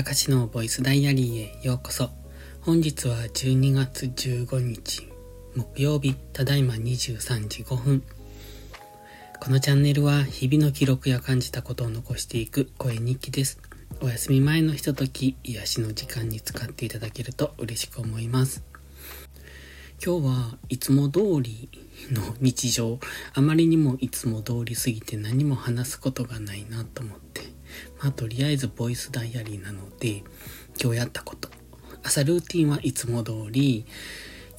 たかしのボイスダイアリーへようこそ。本日は12月15日、木曜日、ただいま23時5分。このチャンネルは日々の記録や感じたことを残していく声日記です。お休み前のひととき、癒しの時間に使っていただけると嬉しく思います。今日はいつも通りの日常、あまりにもいつも通りすぎて何も話すことがないなと思って、まあとりあえずボイスダイアリーなので、今日やったこと。朝ルーティンはいつも通り、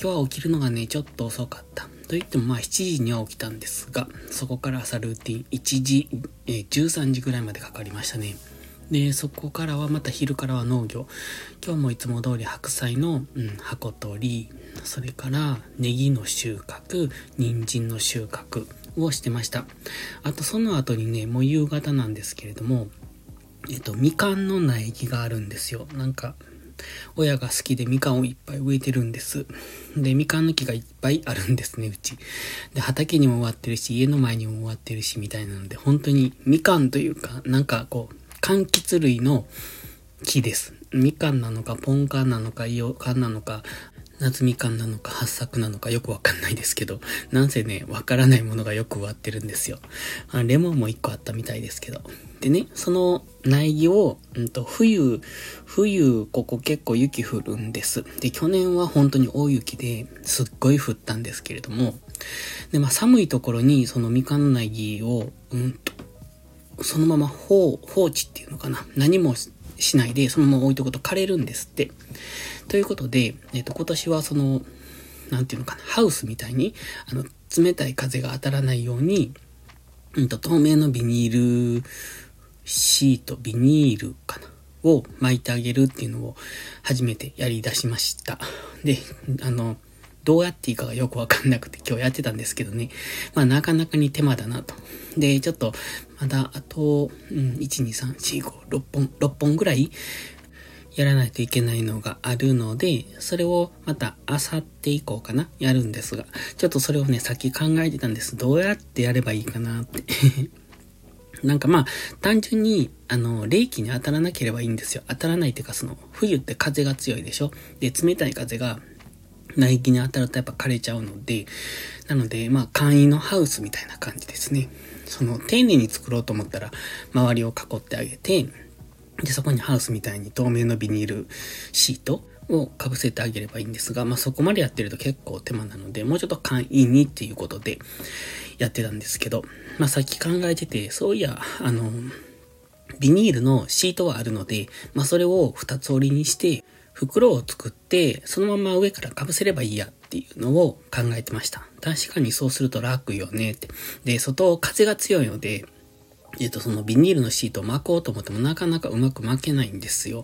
今日は起きるのがね、ちょっと遅かった。と言ってもまあ7時には起きたんですが、そこから朝ルーティン1時、えー、13時ぐらいまでかかりましたね。で、そこからはまた昼からは農業。今日もいつも通り白菜の、うん、箱取り、それからネギの収穫、人参の収穫をしてました。あとその後にね、もう夕方なんですけれども、えっと、みかんの苗木があるんですよ。なんか、親が好きでみかんをいっぱい植えてるんです。で、みかんの木がいっぱいあるんですね、うち。で、畑にも植わってるし、家の前にも植わってるし、みたいなので、本当にみかんというか、なんかこう、柑橘類の木です。みかんなのか、ポンカンなのか、イオカンなのか、夏みかんなのか、八作なのかよくわかんないですけど、なんせね、わからないものがよく植わってるんですよ。あレモンも一個あったみたいですけど。でね、その苗木を、うんと、冬、冬、ここ結構雪降るんです。で、去年は本当に大雪ですっごい降ったんですけれども、で、まあ寒いところにそのみかんの苗木を、うんと、そのまま放放置っていうのかな。何もしないで、そのまま置いとくと枯れるんですって。ということで、えっ、と、今年はその、なんていうのかな、ハウスみたいに、あの、冷たい風が当たらないように、うんと、透明のビニールシート、ビニールかな。を巻いてあげるっていうのを初めてやり出しました。で、あの、どうやっていいかがよくわかんなくて今日やってたんですけどね。まあなかなかに手間だなと。で、ちょっとまだあと、うん、1、2、3、4、5、6本、6本ぐらいやらないといけないのがあるので、それをまたあさって以降かなやるんですが、ちょっとそれをね、さっき考えてたんです。どうやってやればいいかなって なんかまあ、単純に、あの、冷気に当たらなければいいんですよ。当たらないっていうか、その、冬って風が強いでしょ？で、冷たい風が内気に当たるとやっぱ枯れちゃうので、なので、まあ、簡易のハウスみたいな感じですね。その、丁寧に作ろうと思ったら、周りを囲ってあげて、で、そこにハウスみたいに透明のビニールシートをかぶせてあげればいいんですが、まあ、そこまでやってると結構手間なので、もうちょっと簡易にっていうことでやってたんですけど、まあ、さっき考えてて、そういや、あの、ビニールのシートはあるので、まあ、それを二つ折りにして、袋を作って、そのまま上から被せればいいやっていうのを考えてました。確かにそうすると楽よねって。で、外風が強いので、えっと、そのビニールのシートを巻こうと思ってもなかなかうまく巻けないんですよ。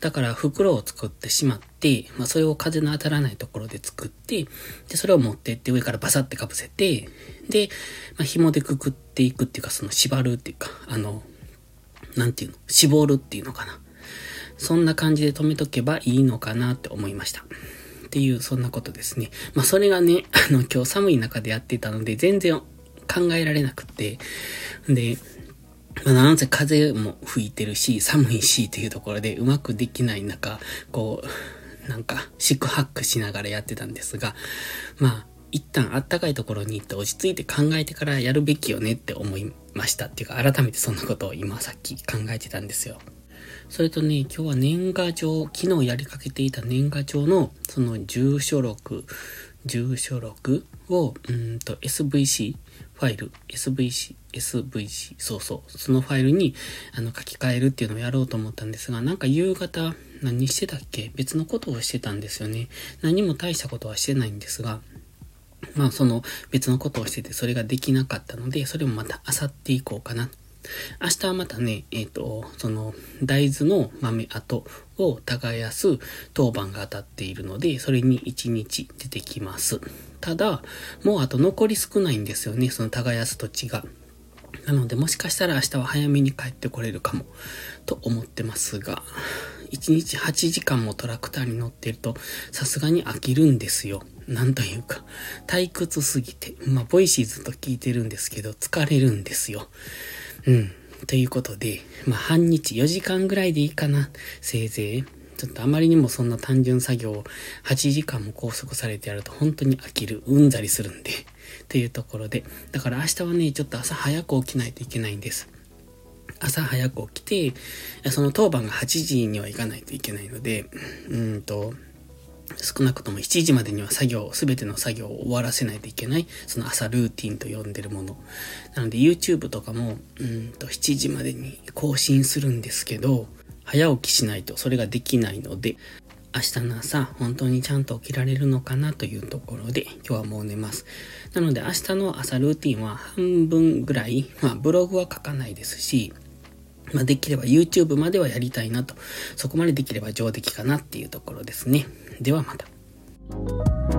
だから袋を作ってしまって、まあそれを風の当たらないところで作って、で、それを持ってって上からバサって被せて、で、まあ紐でくくっていくっていうか、その縛るっていうか、あの、なんていうの絞るっていうのかな。そんな感じで止めとけばいいのかなって思いました。っていう、そんなことですね。まあ、それがね、あの、今日寒い中でやってたので、全然考えられなくて、で、まあ、なんせ風も吹いてるし、寒いしっていうところでうまくできない中、こう、なんか、四苦八苦しながらやってたんですが、まあ、一旦あったかいところに行って落ち着いて考えてからやるべきよねって思いましたっていうか、改めてそんなことを今さっき考えてたんですよ。それとね、今日は年賀状、昨日やりかけていた年賀状の、その住所録、住所録を、うんと SVC ファイル、SVC、SVC、そうそう、そのファイルにあの書き換えるっていうのをやろうと思ったんですが、なんか夕方何してたっけ？別のことをしてたんですよね。何も大したことはしてないんですが、まあその別のことをしててそれができなかったので、それもまた漁っていこうかな明日はまたね、えっ、ー、と、その、大豆の豆跡を耕す当番が当たっているので、それに1日出てきます。ただ、もうあと残り少ないんですよね、その耕す土地が。なので、もしかしたら明日は早めに帰ってこれるかも、と思ってますが、1日8時間もトラクターに乗ってると、さすがに飽きるんですよ。なんというか、退屈すぎて。まあ、 Voicy ずっと聞いてるんですけど、疲れるんですよ。うん。ということで、まあ、半日4時間ぐらいでいいかな。せいぜい。ちょっとあまりにもそんな単純作業を8時間も拘束されてやると本当に飽きる、うんざりするんで。というところで。だから明日はね、ちょっと朝早く起きないといけないんです。朝早く起きて、その当番が8時には行かないといけないので、うんと、少なくとも7時までには作業、すべての作業を終わらせないといけない、その朝ルーティンと呼んでるもの。なので YouTube とかも、うんと7時までに更新するんですけど、早起きしないとそれができないので、明日の朝、本当にちゃんと起きられるのかなというところで、今日はもう寝ます。なので明日の朝ルーティンは半分ぐらい、まあブログは書かないですし、まあ、できれば YouTube まではやりたいなと。そこまでできれば上出来かなっていうところですね。ではまた。